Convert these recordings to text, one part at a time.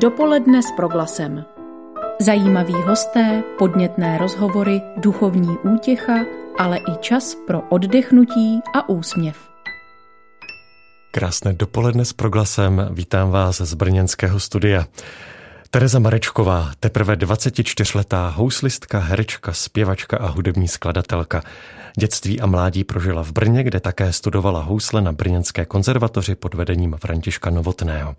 Dopoledne s proglasem. Zajímaví hosté, podnětné rozhovory, duchovní útěcha, ale i čas pro oddechnutí a úsměv. Krásné dopoledne s proglasem. Vítám vás z brněnského studia. Tereza Marečková, teprve 24-letá houslistka, herečka, zpěvačka a hudební skladatelka. Dětství a mládí prožila v Brně, kde také studovala housle na Brněnské konzervatoři pod vedením Františka Novotného.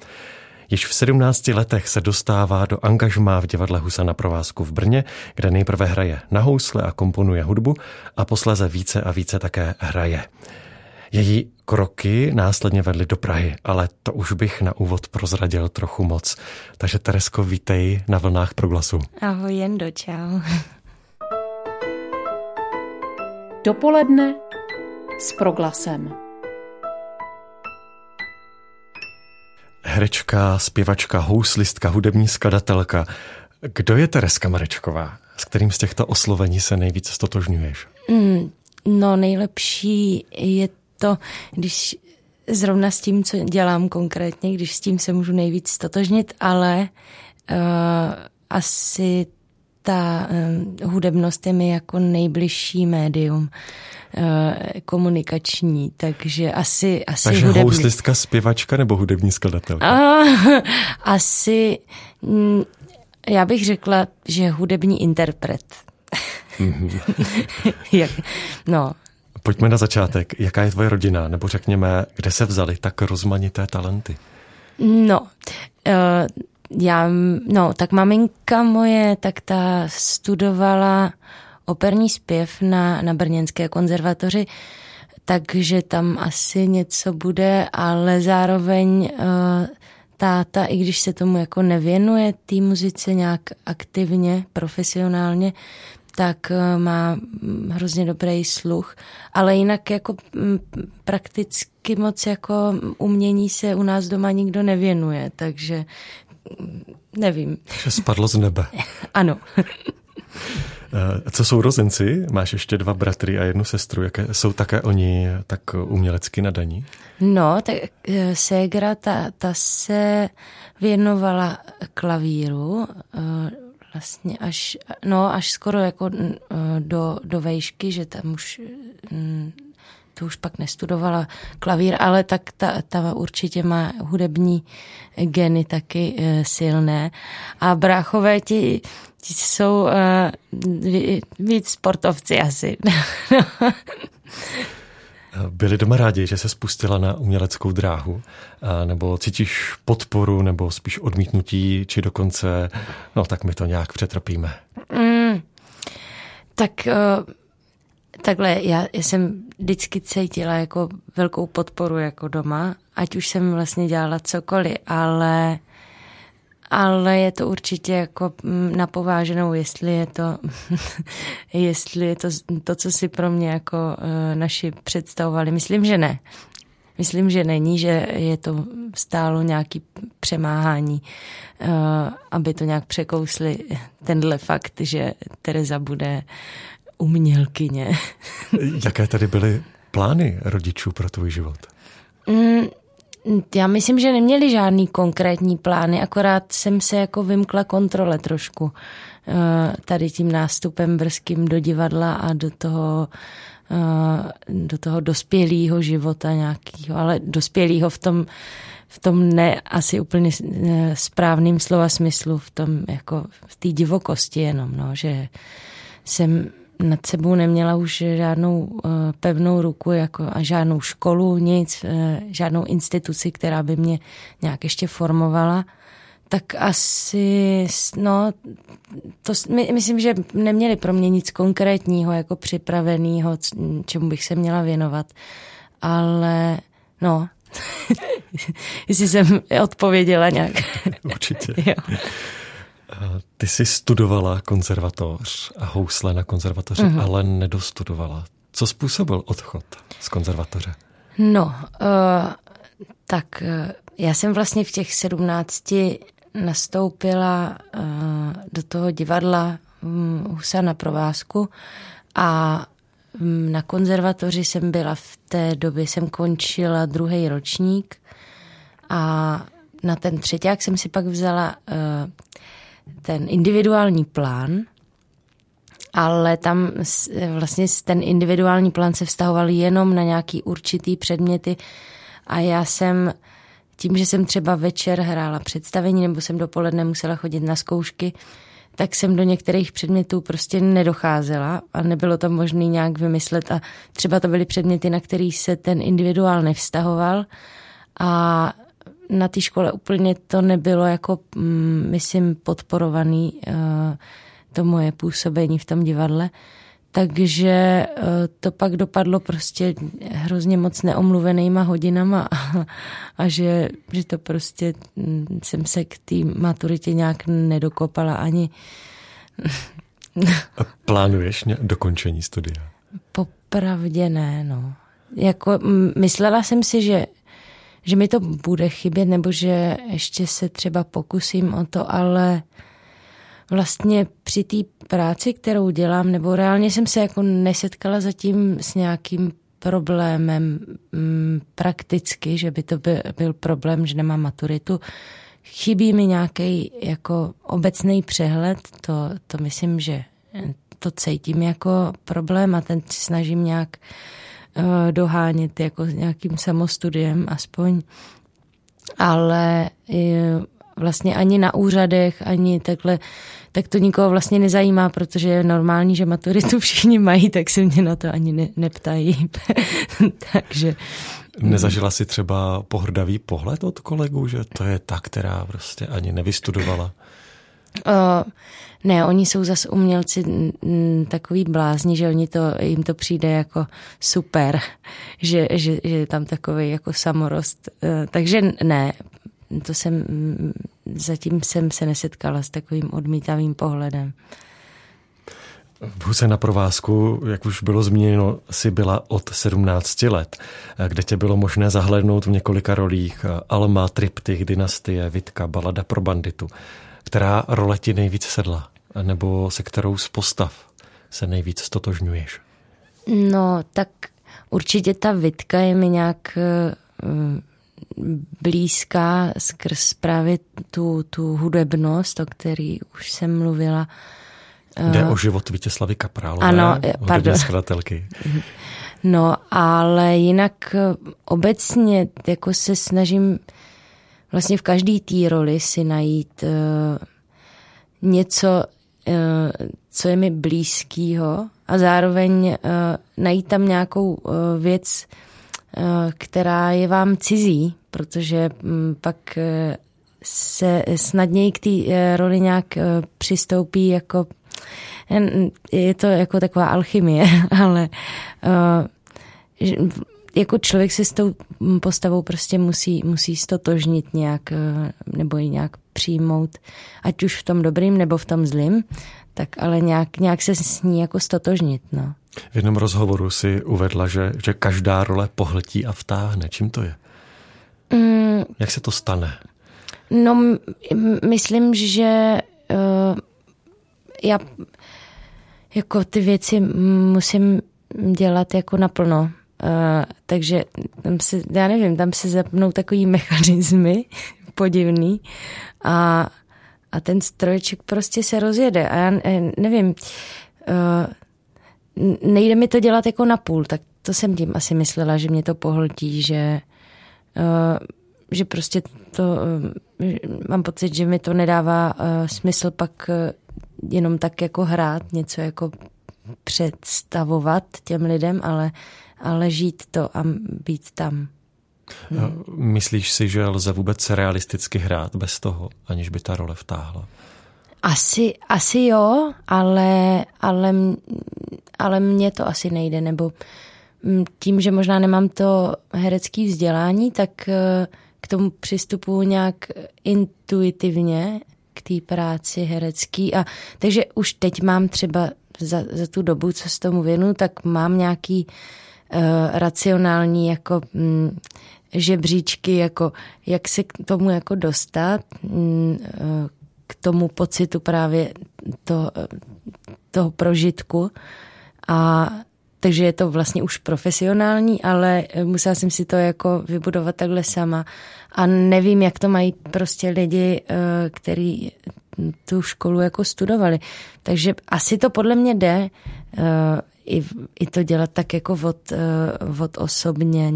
Již v 17 letech se dostává do angažmá v divadle Husa na provázku v Brně, kde nejprve hraje na housle a komponuje hudbu a posléze více a více také hraje. Její kroky následně vedly do Prahy, ale to už bych na úvod prozradil trochu moc. Takže Teresko, vítej na vlnách proglasu. Ahoj, Jendo, čau. Dopoledne s proglasem. Herečka, zpěvačka, houslistka, hudební skladatelka. Kdo je Tereska Marečková? S kterým z těchto oslovení se nejvíc stotožňuješ? Mm, no nejlepší je to, když zrovna s tím, co dělám konkrétně, když s tím se můžu nejvíc stotožnit, ale uh, asi ta hudebnost je mi jako nejbližší médium uh, komunikační, takže asi, asi takže hudební. houslistka, zpěvačka nebo hudební skladatelka? Uh, asi, mm, já bych řekla, že hudební interpret. Mm-hmm. Jak, no, Pojďme na začátek. Jaká je tvoje rodina? Nebo řekněme, kde se vzali tak rozmanité talenty? No, uh, já, no, tak maminka moje, tak ta studovala operní zpěv na, na Brněnské konzervatoři, takže tam asi něco bude, ale zároveň uh, táta, i když se tomu jako nevěnuje té muzice nějak aktivně, profesionálně, tak eh, má hrozně dobrý sluch, ale jinak jako mm, prakticky moc jako umění se u nás doma nikdo nevěnuje, takže nevím. Že spadlo z nebe. ano. Eh, co jsou rozenci? Máš ještě dva bratry a jednu sestru. Jaké jsou také oni tak umělecky nadaní? No, tak eh, ségra, ta, ta se věnovala klavíru, vlastně až, no, až skoro jako do, do vejšky, že tam už to už pak nestudovala klavír, ale tak ta, ta určitě má hudební geny taky e, silné. A bráchové ti, ti jsou e, víc sportovci asi. Byli doma rádi, že se spustila na uměleckou dráhu? Nebo cítíš podporu, nebo spíš odmítnutí, či dokonce, no tak my to nějak přetrpíme? Mm, tak takhle, já, já jsem vždycky cítila jako velkou podporu jako doma, ať už jsem vlastně dělala cokoliv, ale ale je to určitě jako mm, napováženou, jestli je to, jestli je to to, co si pro mě jako uh, naši představovali. Myslím, že ne. Myslím, že není, že je to stálo nějaký přemáhání, uh, aby to nějak překousli tenhle fakt, že Tereza bude umělkyně. Jaké tady byly plány rodičů pro tvůj život? Mm, já myslím, že neměli žádný konkrétní plány, akorát jsem se jako vymkla kontrole trošku eh, tady tím nástupem brzkým do divadla a do toho eh, do toho dospělého života nějakého, ale dospělého v tom, v tom ne asi úplně eh, správným slova smyslu, v tom jako v té divokosti jenom, no, že jsem nad sebou neměla už žádnou uh, pevnou ruku jako, a žádnou školu, nic, uh, žádnou instituci, která by mě nějak ještě formovala, tak asi, no, to, my, myslím, že neměli pro mě nic konkrétního, jako připraveného, čemu bych se měla věnovat, ale no, jestli jsem odpověděla nějak. Určitě. jo. Ty jsi studovala konzervatoř a housle na konzervatoři, mm-hmm. ale nedostudovala. Co způsobil odchod z konzervatoře? No, uh, tak uh, já jsem vlastně v těch sedmnácti nastoupila uh, do toho divadla um, Husa na provázku a um, na konzervatoři jsem byla v té době, jsem končila druhý ročník a na ten třeták jsem si pak vzala uh, ten individuální plán, ale tam vlastně ten individuální plán se vztahoval jenom na nějaký určitý předměty a já jsem tím, že jsem třeba večer hrála představení nebo jsem dopoledne musela chodit na zkoušky, tak jsem do některých předmětů prostě nedocházela a nebylo to možné nějak vymyslet a třeba to byly předměty, na který se ten individuál nevztahoval a na té škole úplně to nebylo jako, mm, myslím, podporovaný eh, to moje působení v tom divadle. Takže eh, to pak dopadlo prostě hrozně moc neomluvenýma hodinama a, a že, že to prostě mm, jsem se k té maturitě nějak nedokopala ani. A plánuješ dokončení studia? Popravdě ne, no. Jako, myslela jsem si, že, že mi to bude chybět, nebo že ještě se třeba pokusím o to, ale vlastně při té práci, kterou dělám, nebo reálně jsem se jako nesetkala zatím s nějakým problémem m, prakticky, že by to by, byl problém, že nemám maturitu. Chybí mi nějaký jako obecný přehled, to, to myslím, že to cítím jako problém a ten snažím nějak uh, dohánět jako nějakým samostudiem aspoň. Ale uh, vlastně ani na úřadech, ani takhle tak to nikoho vlastně nezajímá, protože je normální, že maturitu všichni mají, tak se mě na to ani ne, neptají. Takže... Nezažila si třeba pohrdavý pohled od kolegů, že to je ta, která prostě ani nevystudovala? Uh, ne, oni jsou zase umělci takový blázni, že oni to, jim to přijde jako super, že, že, že je tam takový jako samorost. Uh, takže ne, to jsem, zatím jsem se nesetkala s takovým odmítavým pohledem. V Huse na provázku, jak už bylo zmíněno, si byla od 17 let, kde tě bylo možné zahlednout v několika rolích Alma, Triptych, Dynastie, Vitka, Balada pro banditu. Která role ti nejvíc sedla? Nebo se kterou z postav se nejvíc stotožňuješ? No, tak určitě ta Vitka je mi nějak blízká skrz právě tu, tu hudebnost, o který už jsem mluvila. Jde o život Vítězslavy Kaprálové, ano, pardon. skladatelky. No, ale jinak obecně jako se snažím vlastně v každé té roli si najít uh, něco, uh, co je mi blízkýho a zároveň uh, najít tam nějakou uh, věc, která je vám cizí, protože mm, pak se snadněji k té roli nějak přistoupí jako je to jako taková alchymie, ale jako člověk se s tou postavou prostě musí, musí stotožnit nějak nebo ji nějak přijmout, ať už v tom dobrým nebo v tom zlým, tak ale nějak, nějak se s ní jako stotožnit, no. V jednom rozhovoru si uvedla, že, že každá role pohltí a vtáhne. Čím to je? Mm, Jak se to stane? No, myslím, že uh, já jako ty věci musím dělat jako naplno. Uh, takže tam se, já nevím, tam se zapnou takový mechanismy podivný a, a ten strojček prostě se rozjede. A já nevím, uh, nejde mi to dělat jako na půl, tak to jsem tím asi myslela, že mě to pohltí, že, že prostě to, mám pocit, že mi to nedává smysl pak jenom tak jako hrát, něco jako představovat těm lidem, ale, ale žít to a být tam. Hmm. Myslíš si, že lze vůbec realisticky hrát bez toho, aniž by ta role vtáhla? Asi, asi jo, ale, ale, ale mně to asi nejde, nebo tím, že možná nemám to herecké vzdělání, tak eh, k tomu přistupuji nějak intuitivně k té práci herecký. A, takže už teď mám třeba za, za tu dobu, co s tomu věnu, tak mám nějaký uh, racionální jako mm, žebříčky, jako jak se k tomu jako dostat, mm, uh, k tomu pocitu právě to, toho prožitku. A takže je to vlastně už profesionální, ale musela jsem si to jako vybudovat takhle sama. A nevím, jak to mají prostě lidi, který tu školu jako studovali. Takže asi to podle mě jde i, i to dělat tak jako od, od osobně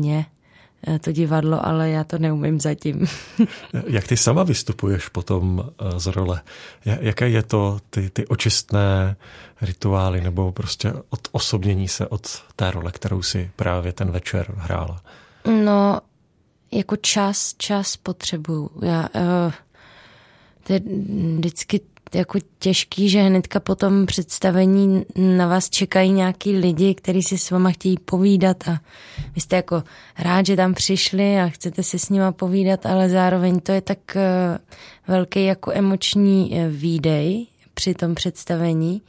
to divadlo, ale já to neumím zatím. Jak ty sama vystupuješ potom z role? Jaké je to ty, ty očistné rituály nebo prostě od osobnění se od té role, kterou si právě ten večer hrála? No, jako čas, čas potřebuju. Já, uh, to je vždycky jako těžký, že hnedka po tom představení na vás čekají nějaký lidi, kteří si s váma chtějí povídat a vy jste jako rád, že tam přišli a chcete si s nima povídat, ale zároveň to je tak uh, velký jako emoční uh, výdej při tom představení,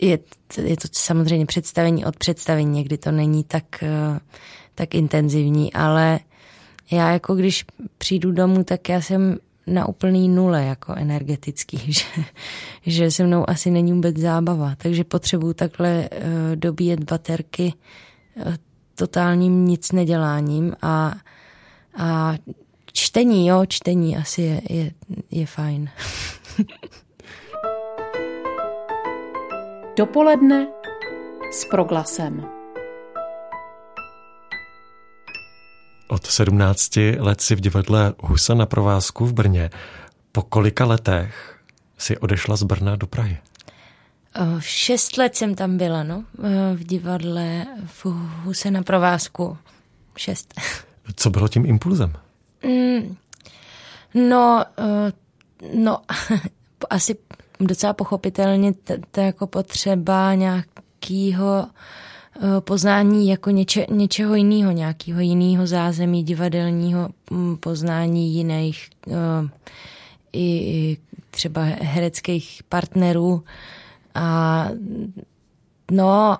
je, je to samozřejmě představení od představení, někdy to není tak, eh, tak intenzivní, ale já jako když přijdu domů, tak já jsem na úplný nule jako energetický, že, že se mnou asi není vůbec zábava, takže potřebuju takhle uh, dobíjet baterky uh, totálním nic neděláním a, a čtení, jo, čtení asi je, je, je fajn. Dopoledne s proglasem. Od 17 let si v divadle Husa na provázku v Brně. Po kolika letech si odešla z Brna do Prahy? Šest let jsem tam byla, no, v divadle v Huse na provázku. Šest. Co bylo tím impulzem? Mm, no, no, asi docela pochopitelně to jako potřeba nějakého eh, poznání jako něče, něčeho jiného, nějakého jiného zázemí, divadelního mm, poznání jiných eh, i třeba hereckých partnerů. A no,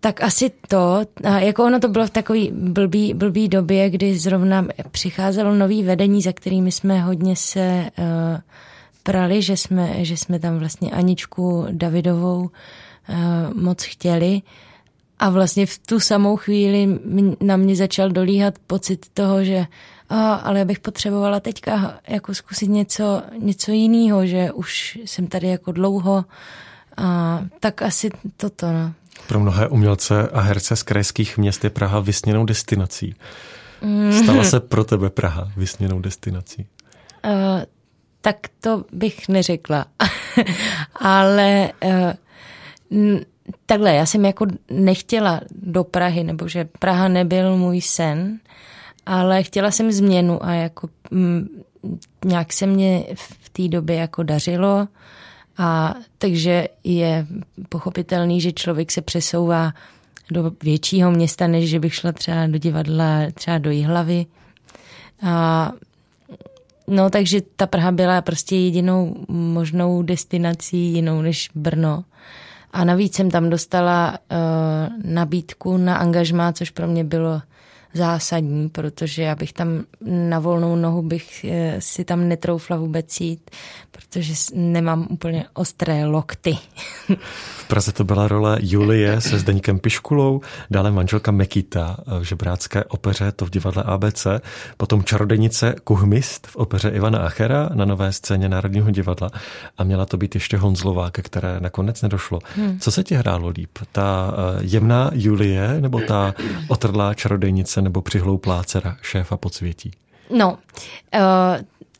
tak asi to, a jako ono to bylo v takový blbý, blbý době, kdy zrovna přicházelo nový vedení, za kterými jsme hodně se uh, prali, že jsme, že jsme tam vlastně Aničku Davidovou uh, moc chtěli. A vlastně v tu samou chvíli na mě začal dolíhat pocit toho, že a, ale já bych potřebovala teďka jako zkusit něco, něco jiného, že už jsem tady jako dlouho. A, tak asi toto, no. Pro mnohé umělce a herce z krajských měst je Praha vysněnou destinací. Stala se pro tebe Praha vysněnou destinací? Uh, tak to bych neřekla. Ale uh, takhle, já jsem jako nechtěla do Prahy, nebo že Praha nebyl můj sen, ale chtěla jsem změnu a jako m, nějak se mě v té době jako dařilo a takže je pochopitelný, že člověk se přesouvá do většího města, než že bych šla třeba do divadla, třeba do Jihlavy. A No, takže ta Praha byla prostě jedinou možnou destinací jinou než Brno. A navíc jsem tam dostala uh, nabídku na angažmá, což pro mě bylo zásadní, protože já bych tam na volnou nohu bych eh, si tam netroufla vůbec jít, protože nemám úplně ostré lokty. V Praze to byla role Julie se Zdeňkem Piškulou, dále manželka Mekita v žebrácké opeře, to v divadle ABC, potom čarodenice Kuhmist v opeře Ivana Achera na nové scéně Národního divadla a měla to být ještě Honzlová, ke které nakonec nedošlo. Hmm. Co se ti hrálo líp? Ta eh, jemná Julie nebo ta otrlá čarodejnice nebo přihlouplá dcera šéfa podsvětí? No, uh,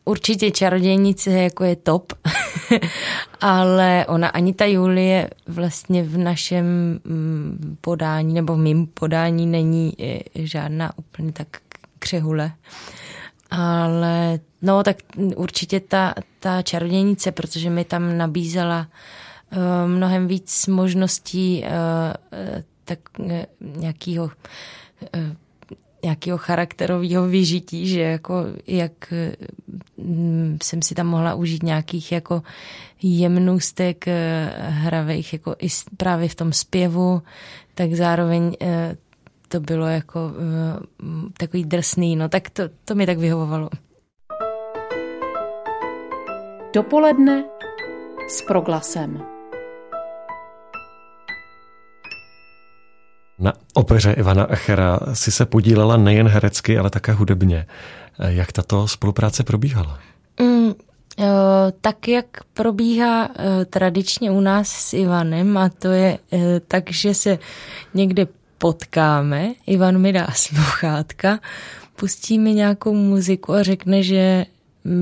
určitě čarodějnice jako je top, ale ona ani ta Julie vlastně v našem mm, podání nebo v mým podání není eh, žádná úplně tak křehule. Ale no tak určitě ta, ta čarodějnice, protože mi tam nabízela uh, mnohem víc možností uh, tak nějakého nějakého charakterového vyžití, že jako jak mm, jsem si tam mohla užít nějakých jako jemnůstek eh, hravých jako i právě v tom zpěvu, tak zároveň eh, to bylo jako eh, takový drsný, no tak to, to mi tak vyhovovalo. Dopoledne s proglasem. Na opeře Ivana Echera si se podílela nejen herecky, ale také hudebně. Jak tato spolupráce probíhala? Mm, tak, jak probíhá tradičně u nás s Ivanem, a to je tak, že se někde potkáme, Ivan mi dá sluchátka, pustí mi nějakou muziku a řekne, že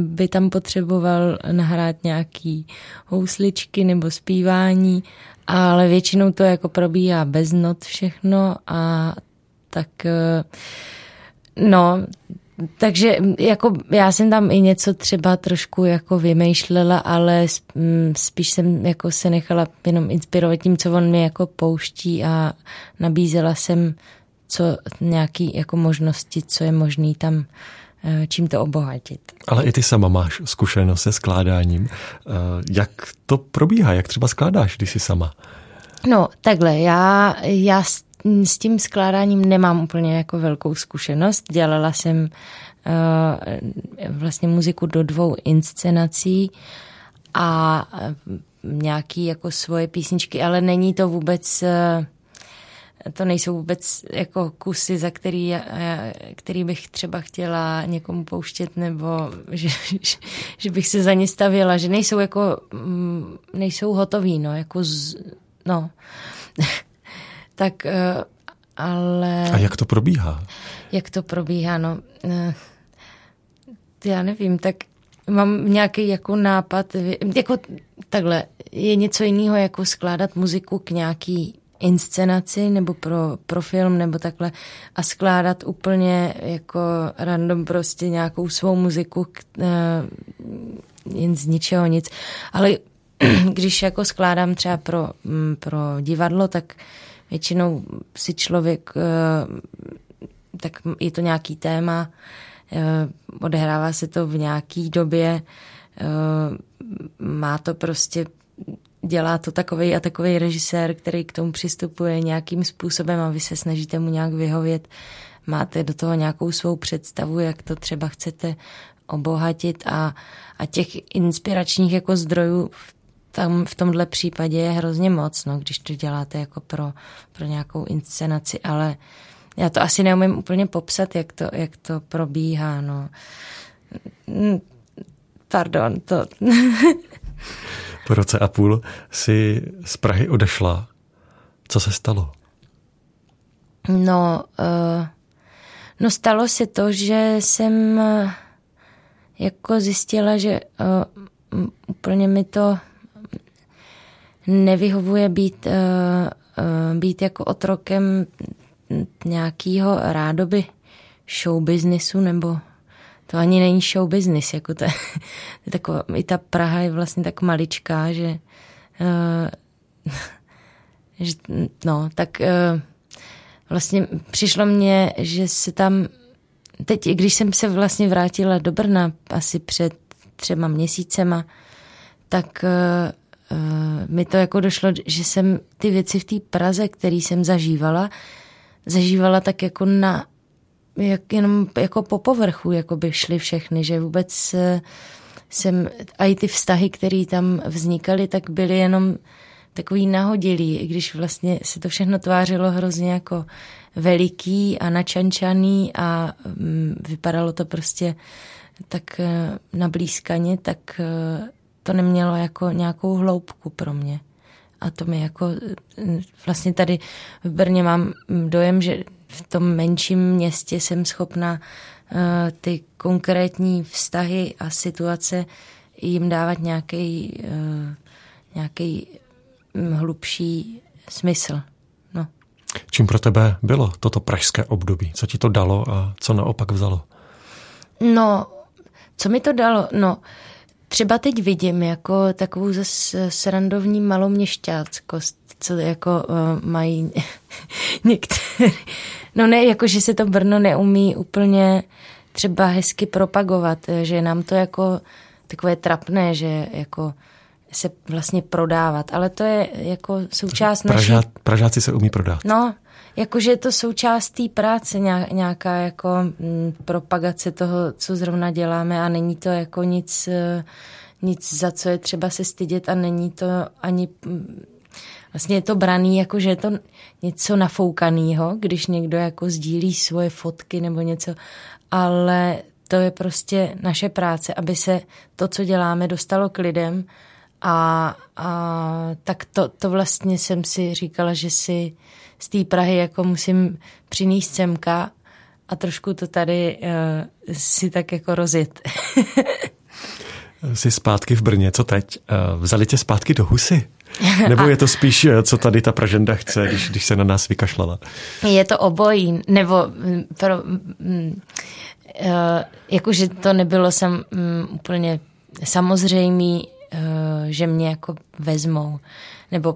by tam potřeboval nahrát nějaký housličky nebo zpívání, ale většinou to jako probíhá bez not všechno a tak no, takže jako já jsem tam i něco třeba trošku jako vymýšlela, ale spíš jsem jako se nechala jenom inspirovat tím, co on mi jako pouští a nabízela jsem co nějaký jako možnosti, co je možný tam eh, čím to obohatit. Ale i ty sama máš zkušenost se skládáním. Eh, jak to probíhá? Jak třeba skládáš, když jsi sama? No, takhle, já, já s tím skládáním nemám úplně jako velkou zkušenost. Dělala jsem uh, vlastně muziku do dvou inscenací a nějaký jako svoje písničky, ale není to vůbec uh, to nejsou vůbec jako kusy, za který, který bych třeba chtěla někomu pouštět, nebo že, že, že bych se za ně stavila, že nejsou jako, mm, nejsou hotový, no, jako z, no. tak eh, ale... A jak to probíhá? Jak to probíhá, no. Eh, já nevím, tak mám nějaký jako nápad, jako takhle, je něco jiného jako skládat muziku k nějaký inscenaci nebo pro, pro film nebo takhle a skládat úplně jako random prostě nějakou svou muziku k, uh, jen z ničeho nic. Ale když jako skládám třeba pro, mm, pro divadlo, tak většinou si člověk, uh, tak je to nějaký téma, uh, odehrává se to v nějaký době, má to prostě dělá to takový a takový režisér, který k tomu přistupuje nějakým způsobem a vy se snažíte mu nějak vyhovět. Máte do toho nějakou svou představu, jak to třeba chcete obohatit a, a těch inspiračních jako zdrojů tam v tomhle případě je hrozně moc, no, když to děláte jako pro, pro nějakou inscenaci, ale já to asi neumím úplně popsat, jak to, jak to probíhá, no. Pardon, to... po roce a půl si z Prahy odešla. Co se stalo? No, uh, no stalo se to, že jsem uh, jako zjistila, že uh, úplně mi to nevyhovuje být, uh, uh, být jako otrokem nějakého rádoby show businessu nebo to ani není show business, jako to, to taková, i ta Praha je vlastně tak maličká, že, uh, že no, tak uh, vlastně přišlo mně, že se tam, teď, když jsem se vlastně vrátila do Brna asi před třema měsícema, tak uh, uh, mi to jako došlo, že jsem ty věci v té Praze, které jsem zažívala, zažívala tak jako na jak jenom jako po povrchu jako by šly všechny, že vůbec eh, jsem, a i ty vztahy, které tam vznikaly, tak byly jenom takový nahodilý, i když vlastně se to všechno tvářilo hrozně jako veliký a načančaný a mm, vypadalo to prostě tak eh, nablízkaně, tak eh, to nemělo jako nějakou hloubku pro mě. A to mi jako vlastně tady v Brně mám dojem, že v tom menším městě jsem schopna uh, ty konkrétní vztahy a situace jim dávat nějaký uh, nějaký hm, hlubší smysl. No. Čím pro tebe bylo toto pražské období? Co ti to dalo a co naopak vzalo? No, co mi to dalo? No, třeba teď vidím jako takovou zase srandovní maloměšťáckost, co jako uh, mají některé No ne, jako že se to Brno neumí úplně třeba hezky propagovat, že nám to jako takové trapné, že jako se vlastně prodávat, ale to je jako součást Pražá, naší... Pražáci se umí prodat. No, jakože je to součást té práce, nějaká jako mm, propagace toho, co zrovna děláme a není to jako nic, nic, za co je třeba se stydět a není to ani mm, vlastně je to braný jako, že je to něco nafoukaného, když někdo jako sdílí svoje fotky nebo něco, ale to je prostě naše práce, aby se to, co děláme, dostalo k lidem a, a tak to, to vlastně jsem si říkala, že si z té Prahy jako musím přinést semka a trošku to tady uh, si tak jako rozjet. Jsi zpátky v Brně, co teď? Uh, vzali tě zpátky do Husy? Nebo je to spíš, eh, co tady ta Praženda chce, když, když se na nás vykašlala? Je to obojí, nebo mm, pro, um, uh, jakože to nebylo sam, um, úplně samozřejmý, uh, že mě jako vezmou. Nebo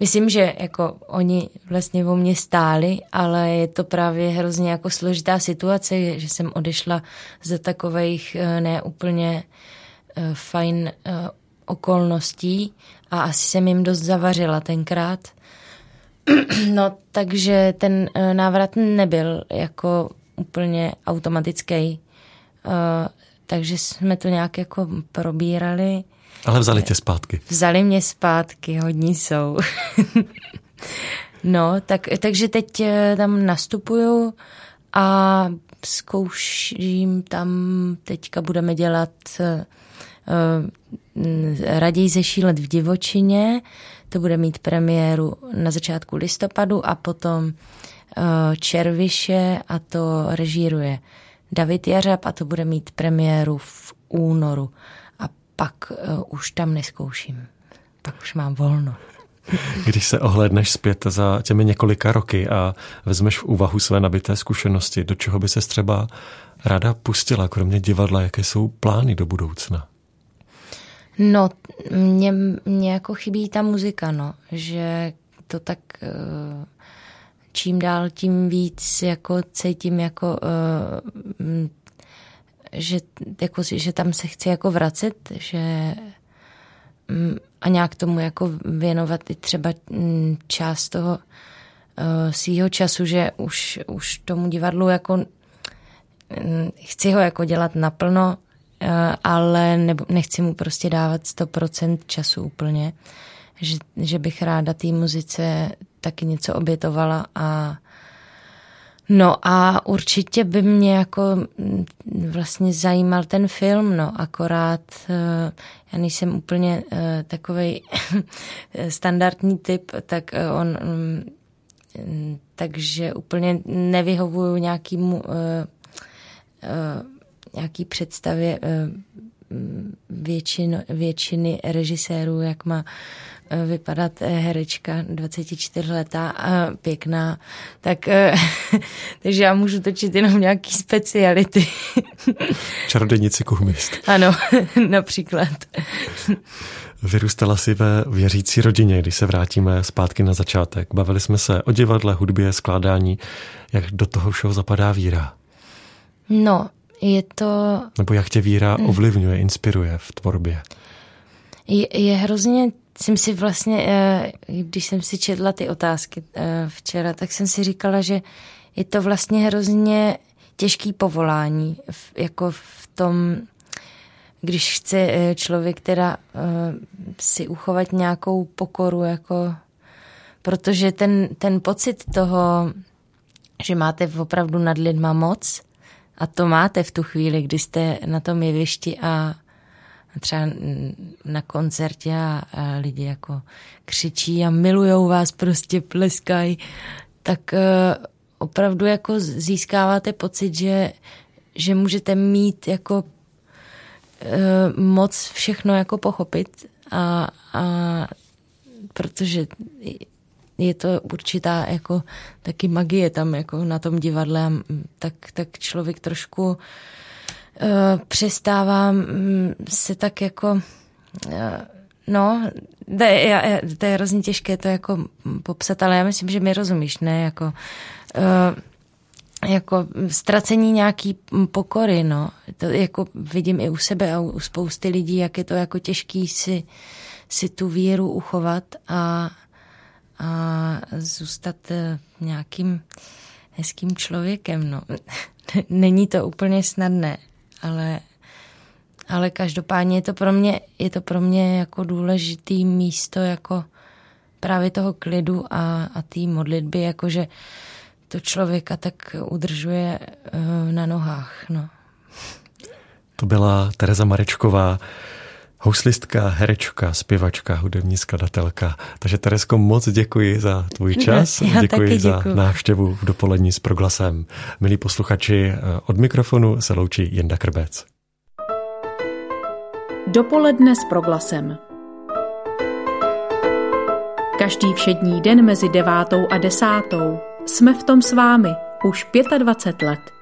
Myslím, že jako oni vlastně o mě stáli, ale je to právě hrozně jako složitá situace, že jsem odešla ze takových eh, neúplně eh, fajn eh, okolností a asi jsem jim dost zavařila tenkrát. No, takže ten návrat nebyl jako úplně automatický. Takže jsme to nějak jako probírali. Ale vzali tě zpátky. Vzali mě zpátky, hodní jsou. no, tak, takže teď eh, tam nastupuju a zkouším tam, teďka budeme dělat uh, raději zešílet v divočině, to bude mít premiéru na začátku listopadu a potom uh, Červiše a to režíruje David Jařab a to bude mít premiéru v únoru pak uh, už tam neskouším. Pak už mám volno. Když se ohlédneš zpět za těmi několika roky a vezmeš v úvahu své nabité zkušenosti, do čeho by se třeba ráda pustila, kromě divadla, jaké jsou plány do budoucna? No, mně, mně jako chybí ta muzika, no, že to tak eh, čím dál tím víc jako cítím jako uh, že, jako, že tam se chci jako vracet, že mm, a nějak tomu jako věnovat i třeba mm, část toho uh, svýho času, že už, už tomu divadlu jako mm, chci ho jako dělat naplno, ale nebo, nechci mu prostě dávat 100% času úplně, že, že bych ráda té muzice taky něco obětovala a No a určitě by mě jako mm, vlastně zajímal ten film, no akorát eh, já nejsem úplně eh, takový standardní typ, tak eh, on mm, takže úplně nevyhovuju nějakýmu nějaký představě většin, většiny režisérů, jak má Eh, vypadat eh, herečka 24 letá a pěkná, tak eh, takže já můžu točit jenom nějaký speciality. Čarodějnici kuhmist. Ano, například. Vyrůstala si ve věřící rodině, když se vrátíme zpátky na začátek. Bavili jsme se o divadle, hudbě, skládání. Jak do toho všeho zapadá víra? No, je to... Nebo jak tě víra hmm. ovlivňuje, inspiruje v tvorbě? Je, je hrozně jsem si vlastně, eh, když jsem si četla ty otázky eh, včera, tak jsem si říkala, že je to vlastně hrozně těžký povolání, jako v tom, když chce eh, člověk teda si uchovat nějakou pokoru, jako, protože ten, ten pocit toho, že máte opravdu nad lidma moc, a to máte v tu chvíli, kdy jste na tom jevišti a třeba na koncertě a, lidi jako křičí a milujou vás, prostě pleskají, tak uh, opravdu jako získáváte pocit, že, že můžete mít jako uh, moc všechno jako pochopit a, a protože je to určitá jako taky magie tam jako na tom divadle, tak, tak člověk trošku uh, přestávám mm, se tak jako, uh, no, to je, to je hrozně těžké to jako popsat, ale já myslím, že mi rozumíš, ne, jako, uh, jako ztracení nějaký pokory, no. To jako vidím i u sebe a u spousty lidí, jak je to jako těžký si, si tu víru uchovat a, a zůstat nějakým hezkým člověkem, no. Není to úplně snadné ale, ale každopádně je to pro mě, je to pro mě jako důležitý místo jako právě toho klidu a, a té modlitby, jakože to člověka tak udržuje uh, na nohách. No. To byla Tereza Marečková, houslistka, herečka, zpěvačka, hudební skladatelka. Takže Teresko, moc děkuji za tvůj čas. Já děkuji za děkuji. návštěvu v dopolední s proglasem. Milí posluchači, od mikrofonu se loučí Jenda Krbec. Dopoledne s proglasem. Každý všední den mezi devátou a desátou jsme v tom s vámi už 25 let.